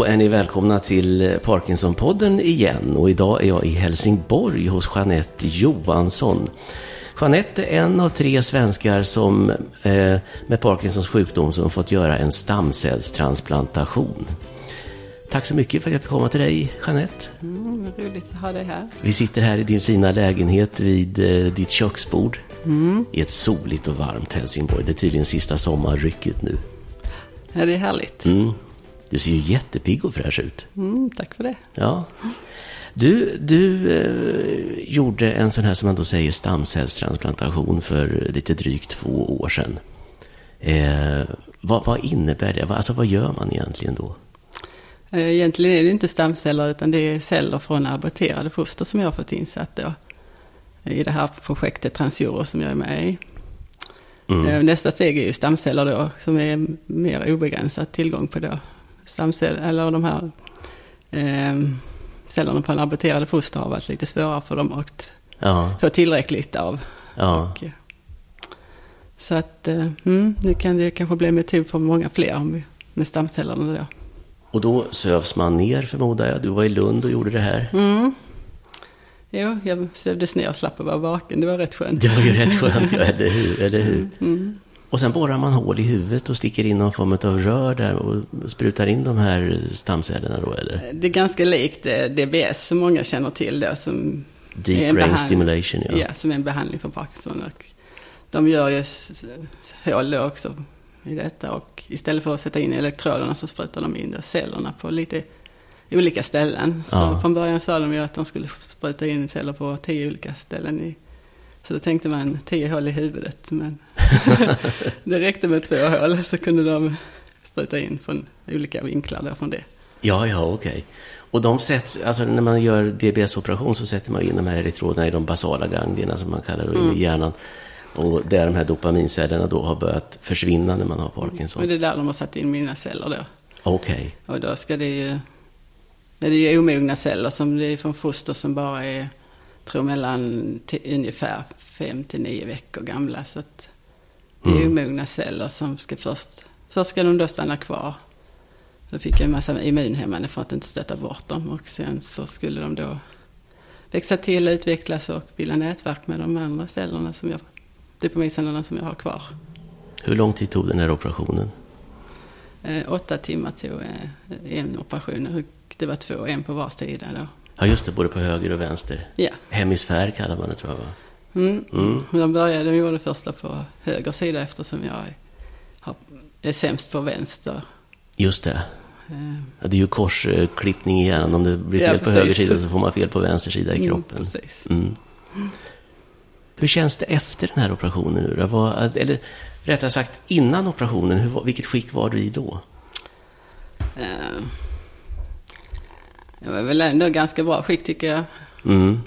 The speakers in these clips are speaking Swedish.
Då är ni välkomna till Parkinson-podden igen och idag är jag i Helsingborg hos Jeanette Johansson. Jeanette är en av tre svenskar som eh, med Parkinsons sjukdom som fått göra en stamcellstransplantation. Tack så mycket för att jag fick komma till dig, Jeanette. Mm, roligt att ha dig här. Vi sitter här i din fina lägenhet vid eh, ditt köksbord Mm. i ett soligt och varmt Helsingborg. Det är tydligen sista sommarrycket nu. Ja, det är härligt. Mm. Du ser ju jättepigg och fräsch ut. Mm, tack för det. Ja. Du, du eh, gjorde en sån här som man då säger stamcellstransplantation för lite drygt två år sedan. Eh, vad, vad innebär det? Alltså vad gör man egentligen då? Eh, Egentligen är det inte stamceller utan det är celler från aborterade foster som jag har fått insatt då. I det här projektet Transjuro som jag är med i. Mm. Eh, Nästa steg är ju stamceller då som är mer obegränsad tillgång på då. Stamceller, eller de här eh, cellerna från aborterade foster har varit lite svårare för dem att Ja, få tillräckligt av. ja, Och, eh, Så att eh, mm, nu kan det kanske bli en metod för många fler om vi, med stamcellerna då. och då sövs man ner förmodar jag. Du var i Lund och gjorde det här. Mm. Jo, jag sövdes ner och slapp att vara vaken. Det var rätt skönt. Det var ju rätt skönt, ja, eller hur? Eller hur? Mm. Och sen borrar man hål i huvudet och sticker in någon form av rör där och sprutar in de här stamcellerna då, eller? Det är ganska likt eh, DBS som många känner till då. Som Deep brain stimulation, ja. Ja, som är en behandling för Parkinson. Och de gör ju hål då också i detta. Och istället för att sätta in elektroderna så sprutar de in då cellerna på lite olika ställen. Så Ja. från början sa de ju att de skulle spruta in celler på tio olika ställen. I, så då tänkte man tio hål i huvudet. Men det räckte med två hål så kunde de spruta in från olika vinklar där från det. Ja, ja, okej. Och de sätts, alltså när man gör DBS-operation så sätter man in de här elektroderna i de basala ganglierna som man kallar det Mm. i hjärnan. Och där de här dopamincellerna då har börjat försvinna när man har Parkinson. Och det är där de har satt in mina celler då. Okej. Och då ska det ju... Det är ju omogna celler som det är från foster som bara är, tror mellan till ungefär fem till nio veckor gamla. Så att det är Mm. omogna celler som ska först... Först ska de då stanna kvar. Då fick jag en massa immunhämmande för att inte stöta bort dem. Och sen så skulle de då växa till, utvecklas och bilda nätverk med de andra cellerna som jag... Dopamincellerna som jag har kvar. Hur lång tid tog den här operationen? Eh, åtta timmar tog eh, en operation och det var två, en på var sida då. Ja, just det, både på höger och vänster. Ja. Hemisfär kallar man det tror jag va? Mm. Mm. Men De började, de gjorde det första på höger sida eftersom jag har, är sämst på vänster. Just det. Eh, Ja, det är ju korsklippning i hjärnan. Om det blir fel Ja, på höger sida så får man fel på vänster sida i mm, kroppen. Mm. Hur känns det efter den här operationen nu? Vad, eller rättare sagt innan operationen, hur, var- vilket skick var du i då? Eh, jag var väl ändå ganska bra skick tycker jag. Mm.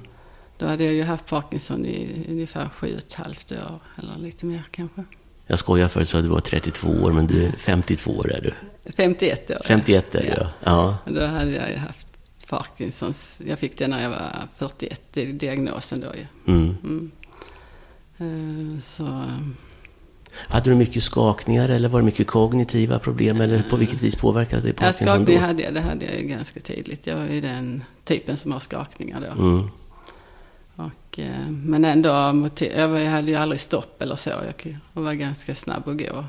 Då hade jag ju haft Parkinson i ungefär sju och ett halvt år eller lite mer kanske. Jag skojar förut så att du var 32 år, men du är 52 år är du. 51 år. 51 är du, Ja. ja. ja. Och då hade jag ju haft Parkinsons. Jag fick det när jag var 41, det är diagnosen då ju. Mm. Mm. Eh, Så Hade du mycket skakningar eller var det mycket kognitiva problem? Eller på vilket vis påverkade det Ja, Parkinson skakning då? hade jag, det hade jag ju ganska tydligt. Jag ju den typen som har skakningar då. Mm. Och, eh, men ändå, motiv- jag hade ju aldrig stopp eller så. Jag var ganska snabb att gå.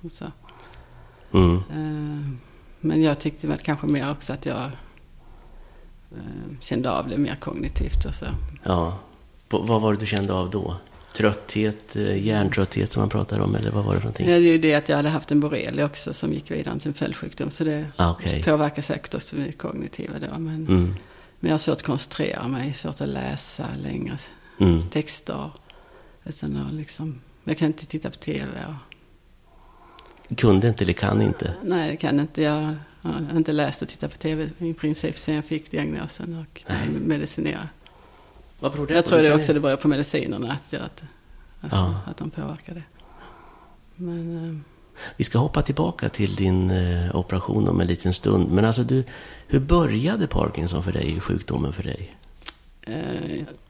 Och så. Mm. Eh, Men jag tyckte väl kanske mer också att jag eh, kände av det mer kognitivt och så. Ja. Vad var det du kände av då? Trötthet, hjärntrötthet som man pratar om, eller vad var det för någonting? Det är ju det att jag hade haft en borrelia också som gick vidare till en följdsjukdom. Så det Ah, okej. påverkar säkert också det kognitiva då. Men, Mm. Men jag har svårt att koncentrera mig, svårt att läsa längre Mm. texter. Utan att liksom, jag kan inte titta på tv. Och, Kunde inte eller kan inte? Nej, det kan inte. Jag har inte läst och tittat på tv i princip sedan jag fick diagnosen och Nej. medicinerade. Vad beror Jag på? tror det Kan också det beror på medicinerna att, jag, att, alltså, Ja. att de påverkar det. Men eh, Vi ska hoppa tillbaka till din eh, operation om en liten stund. Men alltså du, hur började Parkinson för dig, sjukdomen för dig?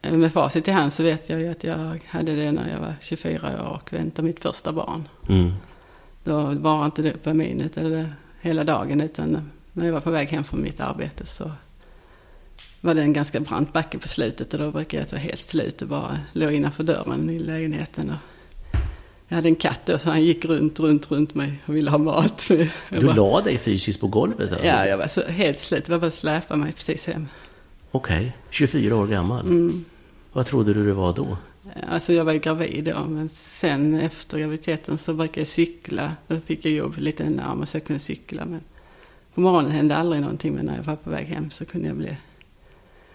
eh, med facit i hand så vet jag ju att jag hade det när jag var 24 år och väntade mitt första barn. Mm. Då var inte det dopaminet eller hela dagen utan när jag var på väg hem från mitt arbete så var det en ganska brant backe på slutet och då brukade jag vara helt slut och bara låg innanför dörren i lägenheten. Och jag hade en katt så han gick runt, runt, runt mig och ville ha mat. Jag Du bara- la dig fysiskt på golvet alltså? Ja, jag var så helt slut. Var bara att släpa mig precis hem. Okej, 24 år gammal. Mm. Vad trodde du det var då? Alltså jag var gravid då, men sen efter graviditeten så brukade jag cykla. Då fick jag jobb lite närmare så jag kunde cykla. Men på morgonen hände aldrig någonting, men när jag var på väg hem så kunde jag bli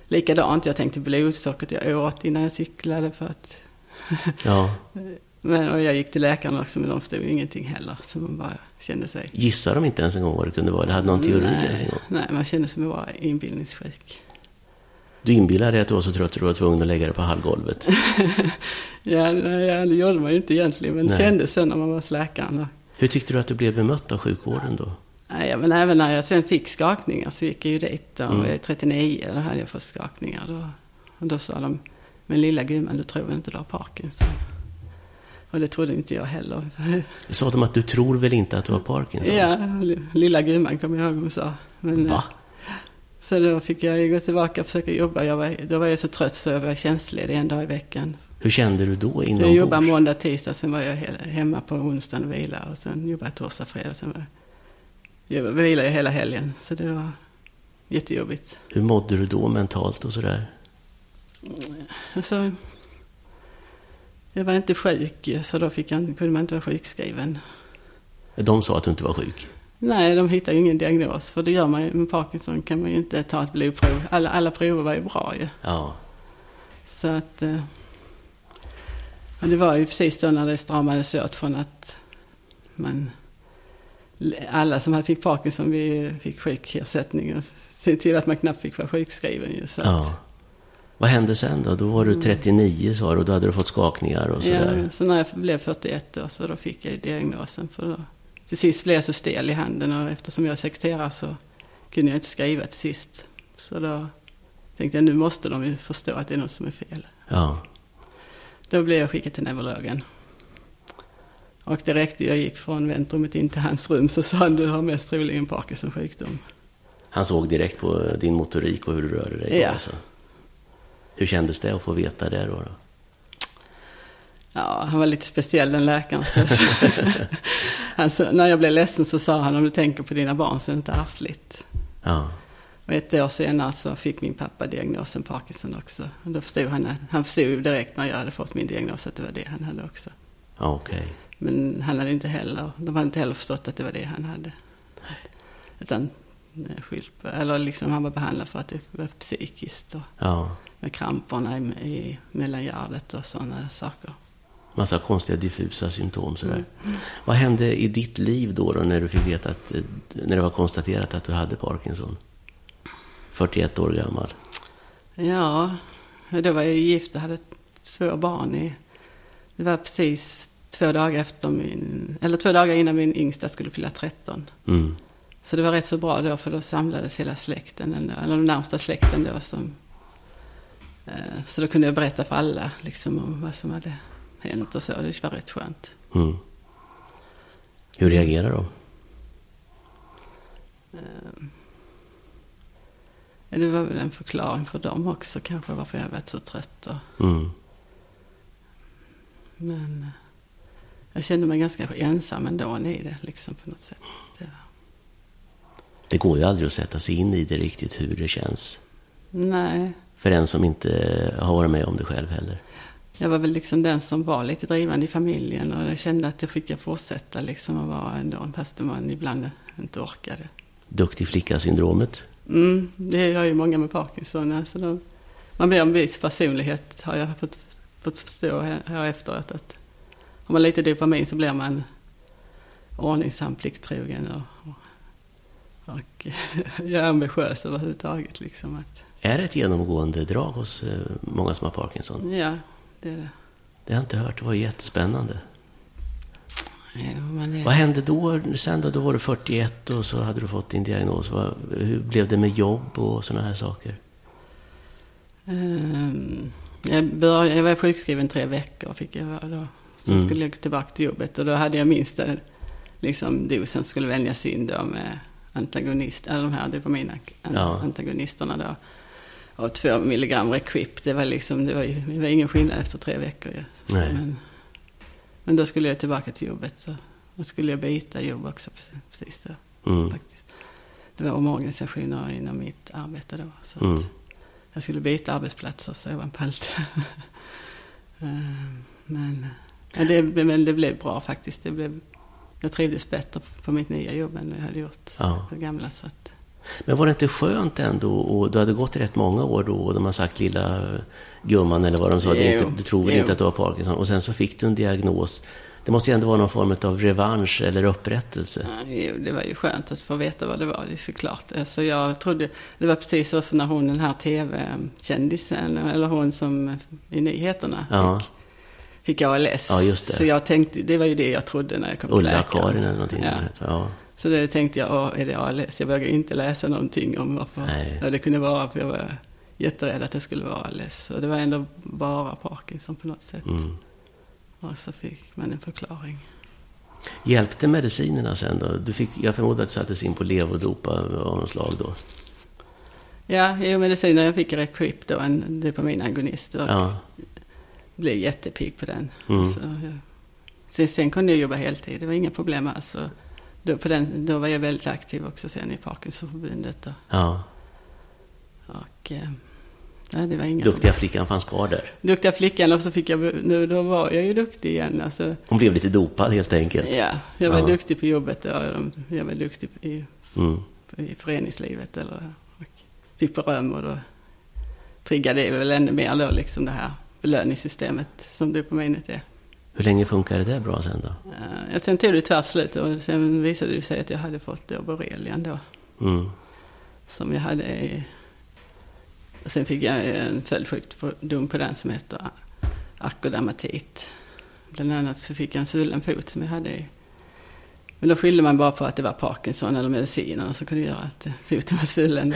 likadant. Jag tänkte blodsockret, jag åt innan jag cyklade för att... Ja. Men, och jag gick till läkaren också, men de förstod ju ingenting heller. Så man bara kände sig... Gissar de inte ens en gång vad det kunde vara? Eller hade någon teori ens en nej, gång? nej, man kände sig bara inbillningssjuk. Du inbillade dig att du var så trött att du var tvungen att lägga dig på hallgolvet? Ja, nej, ja, det gjorde man ju inte egentligen, men det Nej. kändes så när man var hos läkaren. Hur tyckte du att du blev bemött av sjukvården då? Nej, men även när jag sen fick skakningar så gick jag ju dit. Då Mm. var jag 39, då hade jag fått skakningar. Då, och då sa de, men lilla gumman, du tror väl inte du har Parkinson? Och det trodde inte jag heller. Sa de att du tror väl inte att du har Parkinson? ja, li- lilla gumman kommer jag ihåg hon sa. Men, Va? eh, Så då fick jag gå tillbaka och försöka jobba. Jag var, då var jag så trött så jag var tjänstledig en dag i veckan. Hur kände du då Så jag inombords? jobbade måndag, tisdag, sen var jag he- hemma på onsdagen och vila och sen jobbade jag torsdag, fredag. Sen var jag, jag vilade ju hela helgen, så det var jättejobbigt. Hur mådde du då mentalt och sådär? Alltså, jag var inte sjuk, så då fick jag, kunde man inte vara sjukskriven. De sa att du inte var sjuk. Nej, de hittade ingen diagnos, för det gör man ju med Parkinson kan man ju inte ta ett blodprov. Alla, alla prover var ju bra ju. Ja. Så att... eh, Men det var ju precis då när det stramades åt från att man... Alla som hade fick Parkinson vi fick sjukersättning och se till att man knappt fick vara sjukskriven ju. Så att, ja. Vad hände sen då? Då var du 39 sa du och då hade du fått skakningar och sådär. ja, så när jag blev 41 år så då fick jag diagnosen. För då, till sist blev jag så stel i handen och eftersom jag är sekreterare så kunde jag inte skriva till sist. Så då tänkte jag nu måste de ju förstå att det är något som är fel. Ja. Då blev jag skickad till neurologen. Och direkt jag gick från väntrummet in till hans rum så sa han du har mest troligen Parkinsons sjukdom. Han såg direkt på din motorik och hur du rörde dig. Ja. Alltså. Hur kändes det att få veta det då? då? Ja, han var lite speciell den läkaren. sa- när jag blev ledsen så sa han om du tänker på dina barn så är det inte ärftligt. Ja. Och ett år senare så fick min pappa diagnosen Parkinson också. Och då förstod han, han förstod ju direkt när jag hade fått min diagnos att det var det han hade också. Okej. Men han hade inte heller, de hade inte heller förstått att det var det han hade. Utan eh, skylt eller liksom han var behandlad för att det var psykiskt och Ja. Med kramperna i, i mellangärdet och sådana saker. Massa konstiga diffusa symptom sådär. Vad hände i ditt liv då, då när du fick veta att, eh, när det var konstaterat att du hade Parkinson? 41 år gammal. Ja, då var jag ju gift och hade två barn i, det var precis två dagar efter min, eller två dagar innan min yngsta skulle fylla 13. Mm. Så det var rätt så bra då för då samlades hela släkten, eller den närmsta släkten då som... Eh, så då kunde jag berätta för alla liksom om vad som hade hänt och så. Det var rätt skönt. Mm. Hur reagerar de? Eh, det var väl en förklaring för dem också kanske varför jag varit så trött. Och, Mm. men eh, jag kände mig ganska ensam ändå i det liksom på något sätt. Det var, Det går ju aldrig att sätta sig in i det riktigt hur det känns. nej, För en som inte har varit med om det själv heller. Jag var väl liksom den som var lite drivande i familjen och jag kände att jag fick jag fortsätta liksom att vara ändå, fast man ibland inte orkade. Duktig flicka-syndromet. Mm, det gör ju många med Parkinson. Alltså de, man blir en viss personlighet har jag fått, fått förstå här, här efteråt. Att har man lite dopamin så blir man ordningsam, plikttrogen och, och, och är ambitiös överhuvudtaget. Liksom att, Är det ett genomgående drag hos eh, många som har Parkinson? ja, det är det. Det har jag inte hört. Det var jättespännande. Ja, det Vad hände då? Sen då? Då var du 41 och så hade du fått din diagnos. Vad, hur blev det med jobb och sådana här saker? Ehm, jag, började, jag var sjukskriven tre veckor fick jag vara då. Sen Mm. skulle jag gå tillbaka till jobbet och då hade jag minsta liksom, dosen skulle väljas in då med antagonist, eller de här dopamina Ja. antagonisterna då. Och två milligram Requip, det var liksom, det var, ju, det var ingen skillnad efter tre veckor ju. Nej. Men, men då skulle jag tillbaka till jobbet så då skulle jag byta jobb också precis, då. Mm. Faktiskt. Det var omorganisationer inom mitt arbete då. Så Mm. jag skulle byta arbetsplatser så jag var en palt. Ehm, men ja, det, men det blev bra faktiskt. Det blev, jag trivdes bättre på mitt nya jobb än jag hade gjort Ja. på gamla. Så att, Men var det inte skönt ändå? Och du hade gått rätt många år då och de har sagt lilla gumman eller vad de sa. Det inte, du tror väl inte att du har Parkinson? Och sen så fick du en diagnos. Det måste ju ändå vara någon form av revansch eller upprättelse. ja, det var ju skönt att få veta vad det var, det är såklart. Alltså jag trodde, det var precis så som när hon den här tv-kändisen, eller hon som i nyheterna Ja. fick, fick ALS. Ja, just det. Så jag tänkte, det var ju det jag trodde när jag kom till läkaren. Ulla-Karin eller någonting. Ja. Ja. Så det tänkte jag, åh, är det ALS? Jag vågade inte läsa någonting om varför Nej. ja, det kunde vara, för jag var jätterädd att det skulle vara ALS. Och det var ändå bara Parkinson på något sätt. Mm. Och så fick man en förklaring. Hjälpte medicinerna sen då? Du fick, jag förmodar att du sattes in på levodopa av något slag då? Ja, i mediciner jag fick Requip då, en dopaminagonist. Och Ja. blev jättepigg på den. Mm. Så, ja. sen, sen kunde jag jobba heltid, det var inga problem alls. Då, på den, då var jag väldigt aktiv också sen i Parkinsonförbundet. Och, ja. och eh, ja, det var inga Duktiga flickan fanns kvar där. Duktiga flickan och så fick jag, nu då var jag ju duktig igen. Alltså, Hon blev lite dopad helt enkelt. ja, jag var Ja. duktig på jobbet och jag var duktig i, Mm. i föreningslivet. Eller, och fick beröm och då triggade det väl ännu mer då liksom det här belöningssystemet som dopaminet är. Hur länge funkade det bra sen då? Ja, sen tog det tvärt slut och sen visade det sig att jag hade fått då borrelian då. Mm. Som jag hade i, och sen fick jag en följdsjukdom på den som heter akodermatit. Bland annat så fick jag en svullen fot som jag hade i. Men då skyllde man bara på att det var Parkinson eller medicinerna som kunde göra att foten var svullen.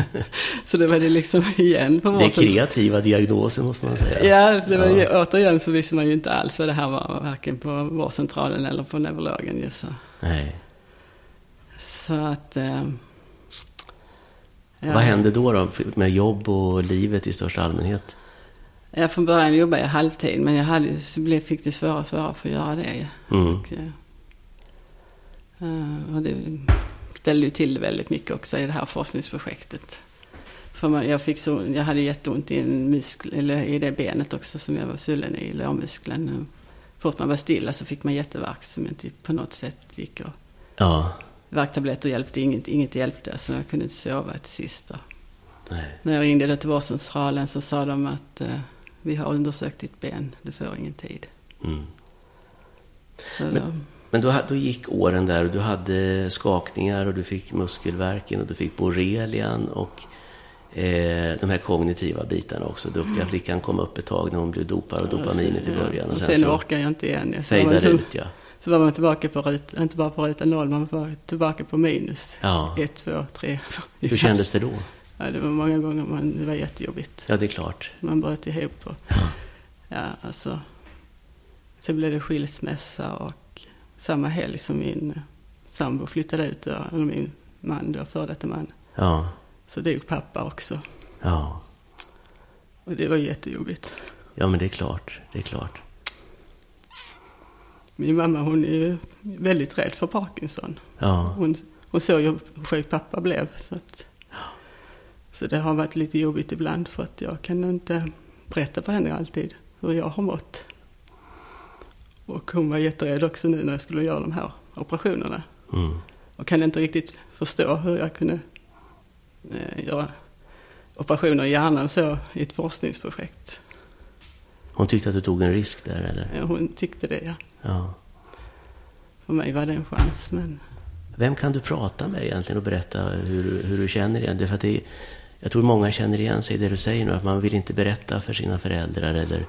så det var det liksom igen på Det är kreativa diagnoser måste man säga. Ja, det var ju, Ja. återigen så visste man ju inte alls vad det här var, varken på vårdcentralen eller på neurologen. Just så. Nej. så att... Eh, ja. Vad hände då, då med jobb och livet i största allmänhet? Ja, från början jobbade jag halvtid, men jag hade, så blev, fick det svårare och svårare att få göra det. Mm. Och, eh, och det ställde ju till väldigt mycket också i det här forskningsprojektet. För jag, fick så, jag hade jätteont i, en muskel, eller i det benet också som jag var svullen i, lårmuskeln. Fort man var stilla så fick man jättevärk som inte på något sätt gick att... Ja. Värktabletter hjälpte, inget, inget hjälpte, så jag kunde inte sova till sist. Då. Nej. När jag ringde då till vårdcentralen så sa de att eh, vi har undersökt ditt ben, du får ingen tid. Mm. Så då, Men- Men då, då gick åren där och du hade skakningar och du fick muskelvärken och du fick borrelian och eh, de här kognitiva bitarna också. Duktiga flickan kom upp ett tag när hon blev dopad och dopaminet i Mm. ja, början. Och Och sen, sen så orkar jag inte igen. Så fejdade så, ut, ja. så var man tillbaka på ruta, inte bara på ruta noll, man var tillbaka på minus. Ja. Ett, två, tre. Hur kändes det då? Ja, det var många gånger, man, det var jättejobbigt. Ja, det är klart. Man bröt ihop och, Ja. ja alltså. Sen blev det skilsmässa och samma helg som min sambo flyttade ut, då, eller min man då, före detta man. Ja. Så dog pappa också. Ja. Och det var jättejobbigt. Ja, men det är klart. Det är klart. Min mamma hon är ju väldigt rädd för Parkinson. Ja. Hon, hon såg ju hur sjuk pappa blev. Så, att, så det har varit lite jobbigt ibland för att jag kan inte berätta för henne alltid hur jag har mått. Och hon var jätterädd också nu när jag skulle göra de här operationerna. Mm. Och kan inte riktigt förstå hur jag kunde eh, göra operationer i hjärnan så i ett forskningsprojekt. Hon tyckte att du tog en risk där, eller? Eh, Hon tyckte det, ja. Ja. för mig var det en chans. Men... Vem kan du prata med egentligen och berätta hur, hur du känner igen det? För det jag tror många känner igen sig i det du säger nu, att man vill inte berätta för sina föräldrar eller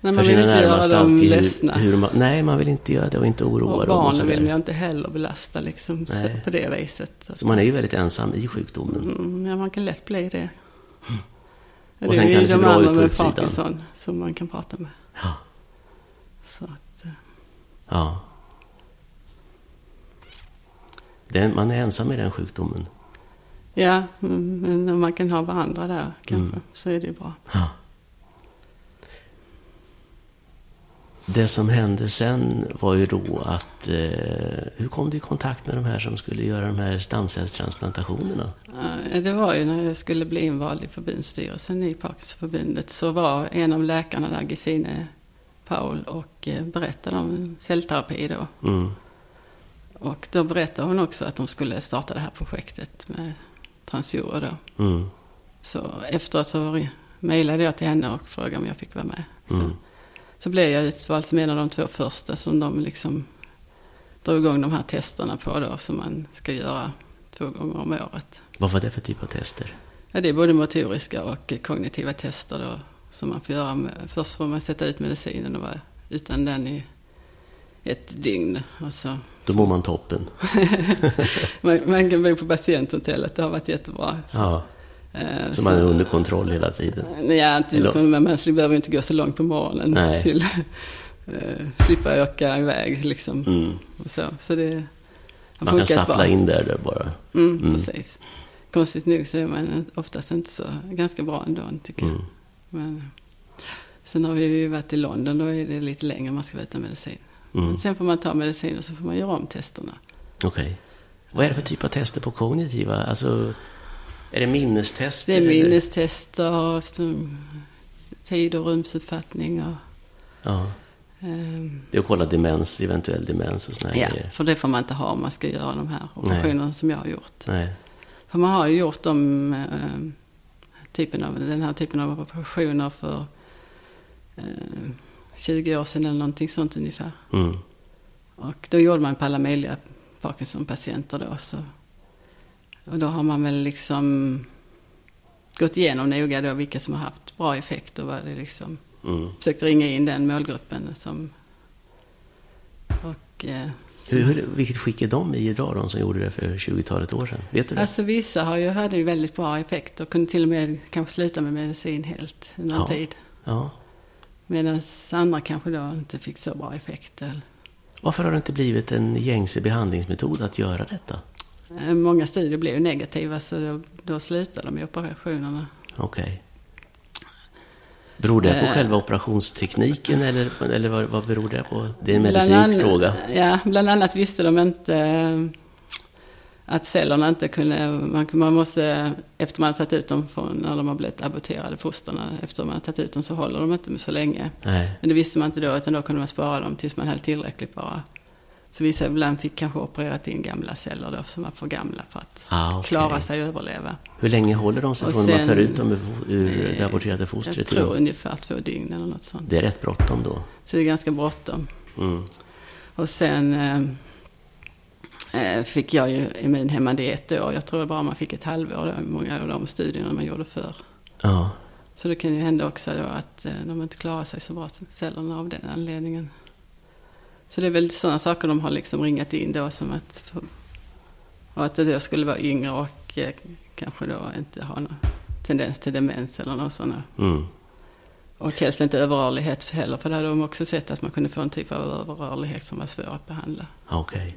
Nej, för man vill sina inte göra dem alltid. ledsna. Hur, hur man, nej, man vill inte göra det och inte oroa och dem. och barn sådär. vill jag inte heller belasta liksom, Nej. på det viset. Så man är ju väldigt ensam i sjukdomen. Mm, ja, man kan lätt bli det. Ja, Och sen är kan det se de bra ut på utsidan. Parkinson som man kan prata med. Ja. Så att, eh, ja. Den, man är ensam i den sjukdomen. ja, mm, men om man kan ha varandra där kanske, Mm. så är det ju bra. Ja. Det som hände sen var ju då att... Eh, hur kom du i kontakt med de här som skulle göra de här stamcellstransplantationerna? Det var ju när jag skulle bli invald i förbundsstyrelsen i Parkinsonförbundet så var en av läkarna där, Gesine Paul, och eh, berättade om cellterapi då. Mm. Och då berättade hon också att de skulle starta det här projektet med transjurer då. Mm. Så efteråt så mejlade jag till henne och frågade om jag fick vara med. Mm. Så, blev jag utvald som en av de två första som de liksom drog igång de här testerna på då som man ska göra två gånger om året. Vad var det för typ av tester? Ja, det är både motoriska och kognitiva tester då som man får göra. Med, först får man sätta ut medicinen och vara utan den i ett dygn. Och så, Då mår man toppen. man, man kan bo på patienthotellet, det har varit jättebra. Ja, Eh, så man är under kontroll hela tiden. Eller- men man behöver inte gå så långt på morgonen Nej. till eh, slippa åka iväg liksom. Mm. Så. så det Man kan stappla bra. in där, där bara. Mm, Mm. Precis. Konstigt nog så är man oftast inte så ganska bra ändå tycker jag. Mm. Men, sen har vi ju varit i London, då är det lite längre man ska vara utan medicin. Mm. Men sen får man ta medicin och så får man göra om testerna. Okej. Vad är det för typ av tester på kognitiva? Alltså, är det minnestester? Det är minnestester, och tid och rumsuppfattning och Ja, ehm, det är att kolla demens, eventuell demens och här Ja, grejer. för det får man inte ha om man ska göra de här operationerna som jag har gjort. Nej. För man har ju gjort de, eh, typen av, den här typen av operationer för eh, 20 år sedan eller någonting sånt ungefär. Mm. Och då gjorde man på alla möjliga Parkinson-patienter då. Så. Och då har man väl liksom gått igenom noga då vilka som har haft bra effekt och vad det liksom Mm. försökt ringa in den målgruppen som och eh, Hur, hur, vilket skick är de i idag, de som gjorde det för 20-talet år sedan? Vet du det? Alltså vissa har ju, hade ju väldigt bra effekt och kunde till och med kanske sluta med medicin helt under Ja. tid. Ja. Medan andra kanske då inte fick så bra effekt. Eller. Varför har det inte blivit en gängse behandlingsmetod att göra detta? Eh, Många studier blev ju negativa så då, då slutade de med operationerna. Okej. Beror det på Eh. själva operationstekniken eller, eller vad, vad beror det på? Det är en medicinsk annat- fråga. Ja, bland annat visste de inte eh, att cellerna inte kunde, man, man måste, efter man har tagit ut dem från när de har blivit aborterade fosterna, efter man har tagit ut dem så håller de inte så länge. Nej. Men det visste man inte då, utan då kunde man spara dem tills man hade tillräckligt bara. Så vissa ibland fick kanske opererat in gamla celler då, som var för gamla för att Ah, okej. klara sig och överleva. Hur länge håller de sig Och från när man tar sen- ut dem ur, det aborterade Jag fostret? till- tror ungefär två dygn eller något sånt. Det är rätt bråttom då. Så det är ganska bråttom. Mm. Och sen eh, eh, fick jag ju immunhämmande i ett år. Jag tror bara man fick ett halvår då, många av de studierna man gjorde förr. Ja. Så det kan ju hända också då att eh, de inte klarar sig så bra, cellerna, av den anledningen. Så det är väl sådana saker de har liksom ringat in då som att, och att då skulle vara yngre och eh, kanske då inte ha någon tendens till demens eller något sådana. Mm. Och helst inte överrörlighet heller, för det hade de också sett att man kunde få en typ av överrörlighet som var svår att behandla. Okej.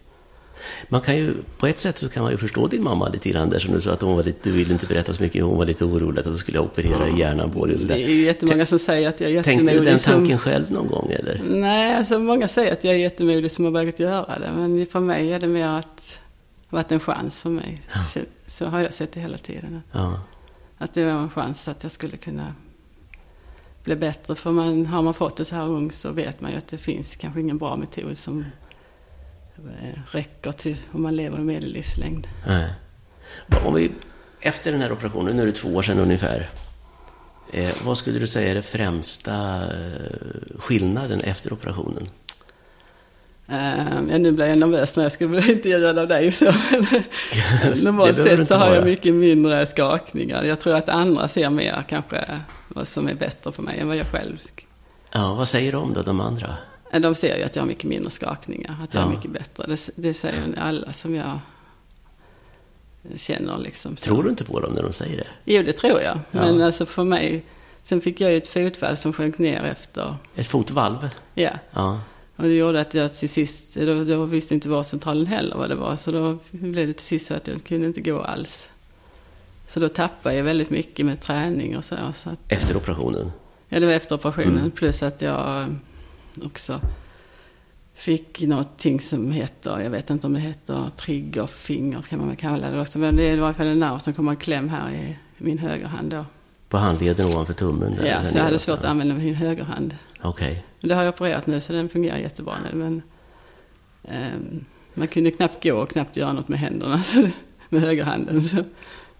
Man kan ju, på ett sätt så kan man ju förstå din mamma lite grann där som du sa att hon var lite, du ville inte berätta så mycket, hon var lite orolig att då skulle operera i hjärnan på dig och Det är ju jättemånga som säger att jag är Tänkte jättemodig. du den som- tanken själv någon gång eller? Nej, alltså många säger att jag är jättemodig som har vågat göra det. Men för mig är det mer att det har varit en chans för mig. Så, så har jag sett det hela tiden. Ja. Att det var en chans att jag skulle kunna bli bättre. För man, har man fått det så här ung så vet man ju att det finns kanske ingen bra metod som räcker till om man lever en medellivslängd. Nej. Om vi, efter den här operationen, nu är det två år sedan ungefär. Eh, vad skulle du säga är det främsta eh, skillnaden efter operationen? Uh, ja, nu blir jag nervös när jag ska bli intervjuad av dig. Så. Normalt sett så har jag mycket mindre skakningar. Jag tror att andra ser mer kanske vad som är bättre för mig än vad jag själv. Ja, vad säger de då, de andra? Eh, De ser ju att jag har mycket mindre skakningar, att jag Ja. är mycket bättre. Det, det säger alla som jag känner liksom. Så. Tror du inte på dem när de säger det? Jo, det tror jag. Ja. Men alltså för mig, sen fick jag ju ett fotfall som sjönk ner efter, Ett fotvalv? ja. Ja. Och det gjorde att jag till sist, då, då visste inte vårdcentralen heller vad det var. Så då blev det till sist så att jag kunde inte gå alls. Så då tappade jag väldigt mycket med träning och så. så att, Efter operationen? Ja, det var efter operationen. Mm. Plus att jag eh, också fick någonting som heter, jag vet inte om det heter triggerfinger kan man väl kalla det också. Men det är i varje fall en nerv som kommer i kläm här i min högerhand då. På handleden ovanför tummen? där, Ja, så jag hade svårt att använda min högerhand. Okej. Men det har jag opererat nu så den fungerar jättebra nu. Men ehm, man kunde knappt gå och knappt göra något med händerna så, med högerhanden. Så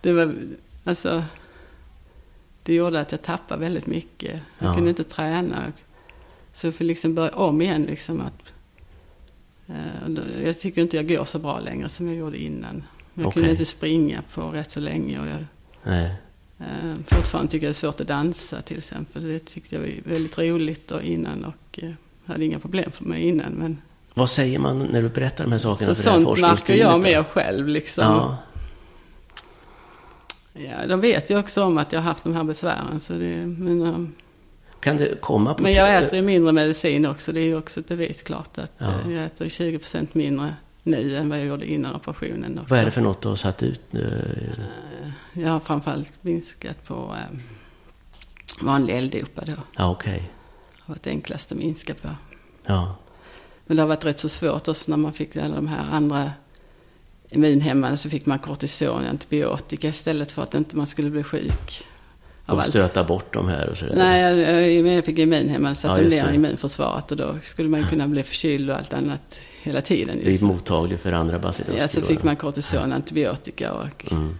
det var, alltså, det gjorde att jag tappade väldigt mycket. Jag Ja. kunde inte träna. Så jag fick liksom börja om igen liksom att eh, jag tycker inte jag går så bra längre som jag gjorde innan. Jag Okej. kunde inte springa på rätt så länge och jag Nej. Eh, fortfarande tycker jag det är svårt att dansa till exempel. Det tyckte jag var väldigt roligt och innan och eh, hade inga problem för mig innan. Men Vad säger man när du berättar de här sakerna så för det här sånt märker jag mer själv liksom. Ja, Ja, de vet ju också om att jag har haft de här besvären. Så det, men, kan det komma på... men jag äter ju mindre medicin också. Det är ju också ett bevis klart att Ja. eh, jag äter 20% mindre nu än vad jag gjorde innan operationen. Och Vad är det för något du har satt ut nu? Eh, Jag har framförallt minskat på eh, vanlig L-dopa då. Ja, okej. Det har varit enklast att minska på. Ja, Men det har varit rätt så svårt också när man fick alla de här andra immunhämmande så fick man kortison, antibiotika istället för att inte man skulle bli sjuk. Av och allt. stöta bort de här och sådär. Nej, jag, jag, fick immunhämmande så Ja, att de just ner det. immunförsvaret och då skulle man kunna bli förkyld och allt annat hela tiden. Blir Just. mottaglig för andra baciller. Ja, så fick man kortison, antibiotika och Mm.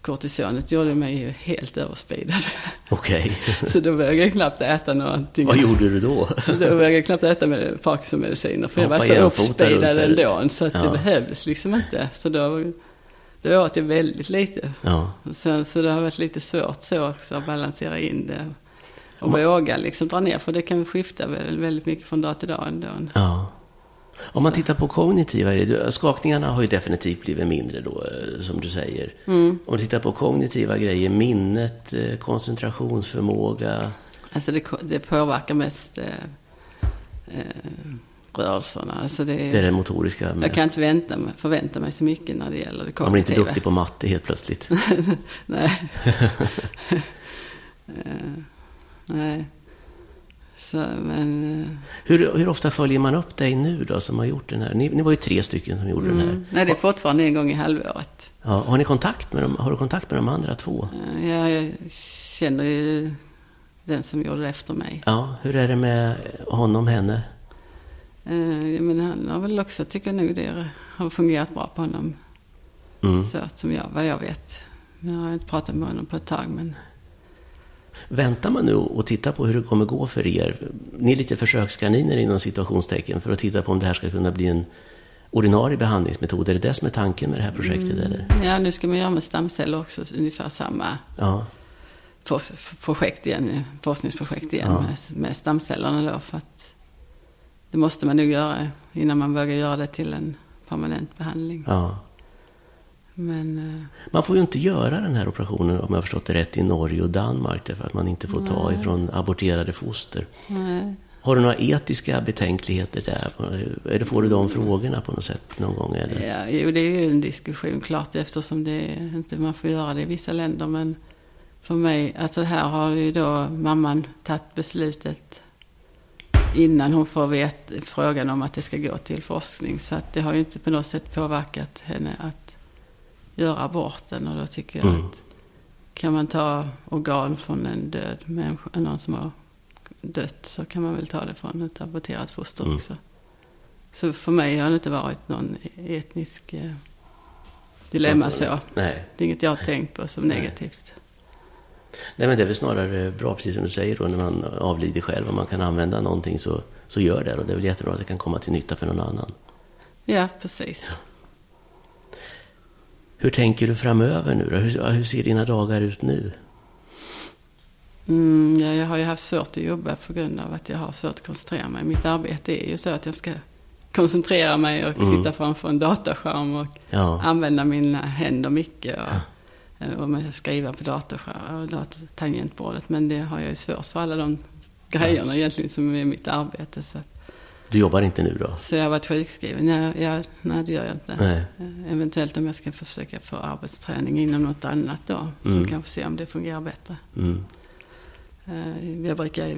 kortisonet gjorde mig ju helt överspidad. Okej. så då vågade jag knappt äta någonting. Vad gjorde du då? Så då vågade jag knappt äta med Parkinsonmediciner för jag var Hoppa så uppspidad här. ändå så att Ja. det behövdes liksom inte. Så då, då åt jag väldigt lite. Ja, Sen, så det har varit lite svårt så också att balansera in det. Och Ma- våga liksom dra ner för det kan skifta väldigt, mycket från dag till dag ändå. ja. Om man tittar på kognitiva skakningarna har ju definitivt blivit mindre då, eh, som du säger. Mm. Om man tittar på kognitiva grejer, minnet, eh, koncentrationsförmåga. Alltså det, det påverkar mest eh, eh, rörelserna. Alltså det, Det är det motoriska jag mest. kan inte vänta förvänta mig så mycket när det gäller det kognitiva. Man blir inte duktig på matte helt plötsligt. Nej. Eh, nej. Så, men... eh, Hur, hur ofta följer man upp dig nu då som har gjort den här? Ni, ni var ju tre stycken som gjorde den här. Mm, nej, det är fortfarande en gång i halvåret. Ja, har ni kontakt med dem? Har du kontakt med de andra två? Eh, Jag, jag känner ju den som gjorde det efter mig. Ja, hur är det med honom, henne? Eh, Men han har väl också, tycker jag nog det har fungerat bra på honom. Mm. Så att, som jag, vad jag vet. Jag har inte pratat med honom på ett tag men Väntar man nu och tittar på hur det kommer gå för er? Ni är lite försökskaniner inom situationstecken för att titta på om det här ska kunna bli en ordinarie behandlingsmetod. Är det det som är tanken med det här projektet? Mm. Eller? ja, nu ska man göra med stamceller också ungefär samma Ja, projekt igen, forskningsprojekt igen Ja. med, med stamcellerna då. För att det måste man nog göra innan man vågar göra det till en permanent behandling. ja. Men eh, Man får ju inte göra den här operationen, om jag har förstått det rätt, i Norge och Danmark därför att man inte får ta Nej. ifrån aborterade foster. nej. Har du några etiska betänkligheter där? Eller får du de frågorna på något sätt någon gång? Eller? Ja, jo, det är ju en diskussion klart eftersom det inte man får göra det i vissa länder. Men för mig, alltså här har ju då mamman tagit beslutet innan hon får vet, frågan om att det ska gå till forskning. Så att det har ju inte på något sätt påverkat henne att göra aborten. Och då tycker jag Mm. att kan man ta organ från en död människa, någon som har dött, så kan man väl ta det från ett aborterat foster Mm. också. Så för mig har det inte varit någon etnisk eh, dilemma så. Nej. Det är inget jag har tänkt på som negativt. Nej, men det är väl snarare bra, precis som du säger, då, när man avlider själv. Om man kan använda någonting så, så gör det. Och det är väl jättebra att det kan komma till nytta för någon annan. Ja, precis. Hur tänker du framöver nu då? Hur, hur ser dina dagar ut nu? Mm, ja, jag har ju haft svårt att jobba på grund av att jag har svårt att koncentrera mig. Mitt arbete är ju så att jag ska koncentrera mig och Mm. sitta framför en dataskärm och Ja, använda mina händer mycket. Och, eh, och med skriva på datorskärm och dator, tangentbordet. Men det har jag ju svårt för alla de grejerna egentligen som är mitt arbete. Så, du jobbar inte nu då? så jag har varit sjukskriven. Ja, ja, nej, det gör jag inte. Nej. Eh, Eventuellt om jag ska försöka få arbetsträning inom något annat då. Mm. Så kanske se om det fungerar bättre. Mm. Eh, Jag brukar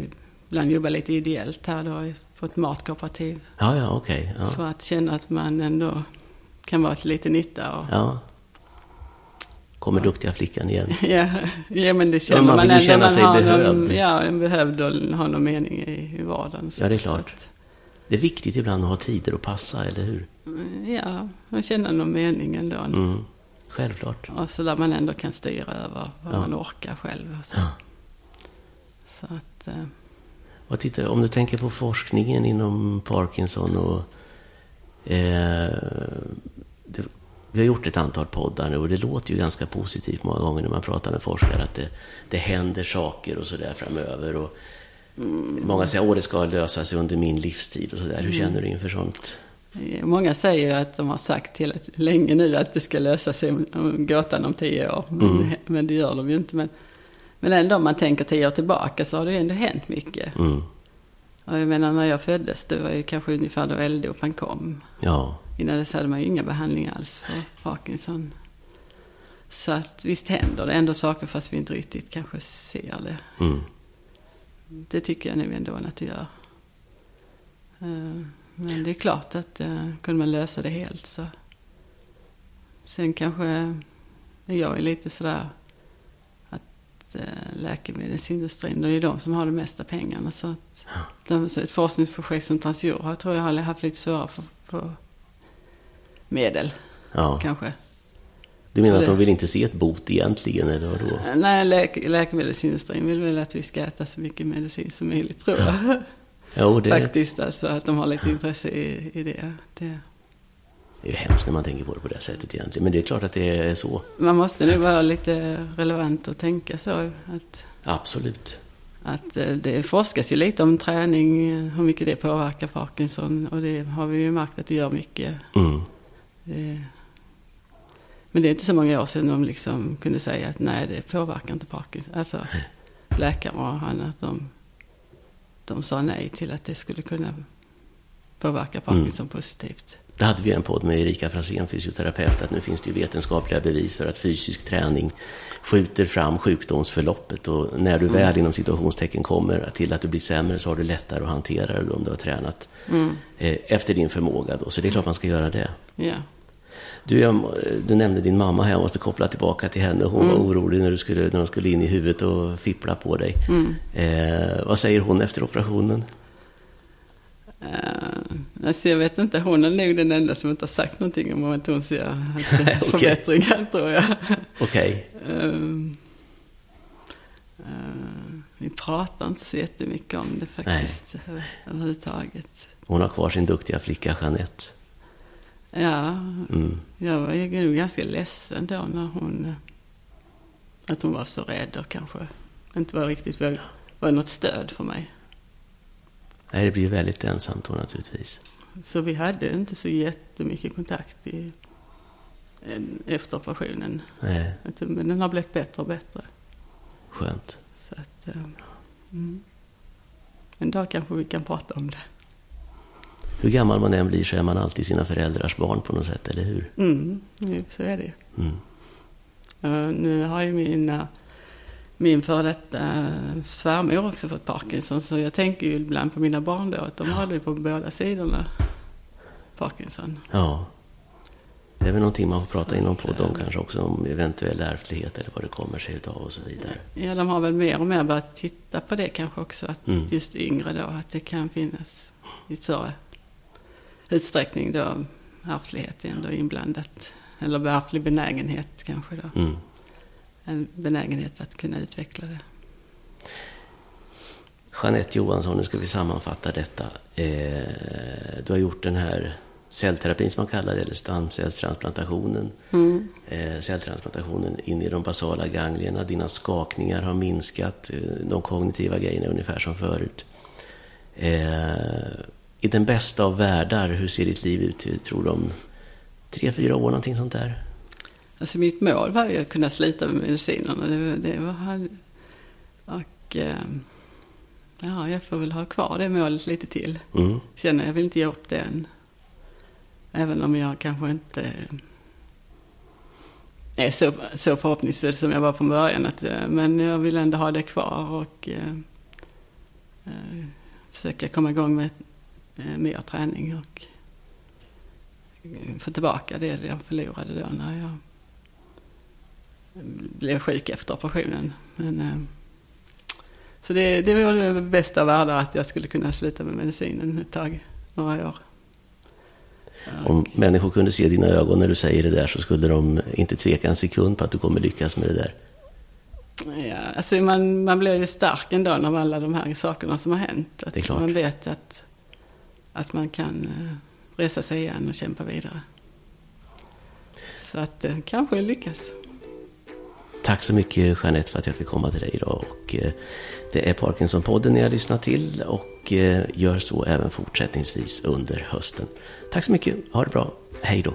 ibland jobba lite ideellt här då på ett matkooperativ. Ja, ja, okej. Ja. För att känna att man ändå kan vara till lite nytta. Och, ja. Kommer duktiga flickan igen. ja, ja, men det känner man man, vill ju känna man sig behövd. Någon, ja, en behövd och ha någon mening i, i vardagen. Så- Ja, det är klart. Att, Det är viktigt ibland att ha tider att passa, eller hur? ja, man känner någon mening ändå. Mm. Självklart. Och så där man ändå kan styra över vad Ja. man orkar själv. Och så. Ja. så att, eh, Vad tittar, om du tänker på forskningen inom Parkinson och... Eh, det, vi har gjort ett antal poddar nu och det låter ju ganska positivt många gånger när man pratar med forskare att det, det händer saker och sådär framöver. Och Många säger att det ska lösa sig under min livstid och sådär. Hur känner du inför sånt? Många säger att de har sagt till länge nu att det ska lösa sig om- om gåtan om tio år. Men, Mm. men det gör de ju inte. Men, men ändå om man tänker tio år tillbaka så har det ju ändå hänt mycket. Mm. Och jag menar när jag föddes, det var ju kanske ungefär då eldopan kom. Ja, Innan dess hade man ju inga behandlingar alls för Parkinson. Så att visst händer det ändå saker fast vi inte riktigt kanske ser det. mm. Det tycker jag nu ändå att det gör. Eh, Men det är klart att uh, kunde man lösa det helt så. Sen kanske är jag är lite sådär att läkemedelsindustrin, det är ju de som har de mesta pengarna. Så att de, ett forskningsprojekt som Transjur har tror jag har haft lite svårare för, för medel ja. kanske. Du menar att de det- vill inte se ett bot egentligen, eller vadå? Eh, Nej, läk, läkemedelsindustrin vill väl att vi ska äta så mycket medicin som möjligt tror jag. Jo, det Faktiskt alltså att de har lite intresse i, i det. det. är ju hemskt när man tänker på det på det sättet egentligen. Men det är klart att det är så. Man måste nu vara lite relevant och tänka så. Att, Absolut. att eh, det forskas ju lite om träning, hur mycket det påverkar Parkinson. Och det har vi ju märkt att det gör mycket. Mm. Det, men det är inte så många år sedan de liksom kunde säga att nej, det påverkar inte Parkinson. Alltså läkare och annat, de, de sa nej till att det skulle kunna påverka Parkinson positivt. Det hade vi en podd med Erika Franzén, fysioterapeut, att nu finns det ju vetenskapliga bevis för att fysisk träning skjuter fram sjukdomsförloppet och när du väl inom situationstecken kommer till att du blir sämre så har du lättare att hantera det om du har tränat eh, efter din förmåga då. Så det är klart man ska göra det. Ja. Du, jag, du nämnde din mamma här, jag måste koppla tillbaka till henne. Hon var orolig när, du skulle, när de skulle in i huvudet och fippla på dig. Eh, vad säger hon efter operationen? Uh, alltså jag vet inte, hon är nog den enda som inte har sagt någonting om att hon ser förbättringar tror jag. Okej, Ehm, eh, vi pratar inte så jättemycket om det faktiskt eh, överhuvudtaget. hon har kvar sin duktiga flicka Jeanette. Ja, Mm. jag var nog ganska ledsen då när hon, att hon var så rädd och kanske inte var riktigt väl, var något stöd för mig. Nej, det blir väldigt ensamt då naturligtvis. Så vi hade inte så jättemycket kontakt i, efter operationen. Nej, Men den har blivit bättre och bättre. skönt. Så att, eh, mm. En dag kanske vi kan prata om det. Hur gammal man än blir så är man alltid sina föräldrars barn på något sätt, eller hur? Mm, så är det. Mm. Eh, nu har ju mina, min före detta uh, svärmor också fått Parkinson. Så jag tänker ju ibland på mina barn då. Att de hade ju på båda sidorna Parkinson. Ja. Det är väl någonting man får prata inom podden om Så- kanske också, om eventuell ärftlighet eller vad det kommer sig utav och så vidare. Ja, de har väl mer och mer börjat titta på det kanske också. Att Mm. just yngre då, att det kan finnas i större utsträckning då ärftlighet ändå inblandat. Eller ärftlig benägenhet kanske då. Mm. en benägenhet att kunna utveckla det. Jeanette Johansson, nu ska vi sammanfatta detta. Eh, du har gjort den här cellterapin som man kallar det, eller stamcellstransplantationen. Mm. Eh, celltransplantationen in i de basala ganglierna. Dina skakningar har minskat. Eh, de kognitiva grejerna är ungefär som förut. Eh, I den bästa av världar, hur ser ditt liv ut, tror du, om tre, fyra år, någonting sånt där? Alltså mitt mål var ju att kunna slita med medicinerna. Det, det var, och, eh, ja, jag får väl ha kvar det målet lite till. Mm. Känner jag vill inte ge upp det än. Även om jag kanske inte är så, så förhoppningsfull som jag var från början. Att, eh, men jag vill ändå ha det kvar och eh, eh, försöka komma igång med mer träning och eh, få tillbaka det jag förlorade då när jag blev sjuk efter operationen. Men, eh, så det, det var det bästa av världar att jag skulle kunna sluta med medicinen ett tag, några år. Om människor kunde se dina ögon när du säger det där så skulle de inte tveka en sekund på att du kommer lyckas med det där. Ja, alltså man, man blir ju stark ändå av alla de här sakerna som har hänt. Att. Man vet att, att man kan eh, resa sig igen och kämpa vidare. Så att det kanske lyckas. Tack så mycket Jeanette för att jag fick komma till dig idag. Och, eh, det är Parkinson-podden ni har lyssnat till och eh, gör så även fortsättningsvis under hösten. Tack så mycket, ha det bra, hej då!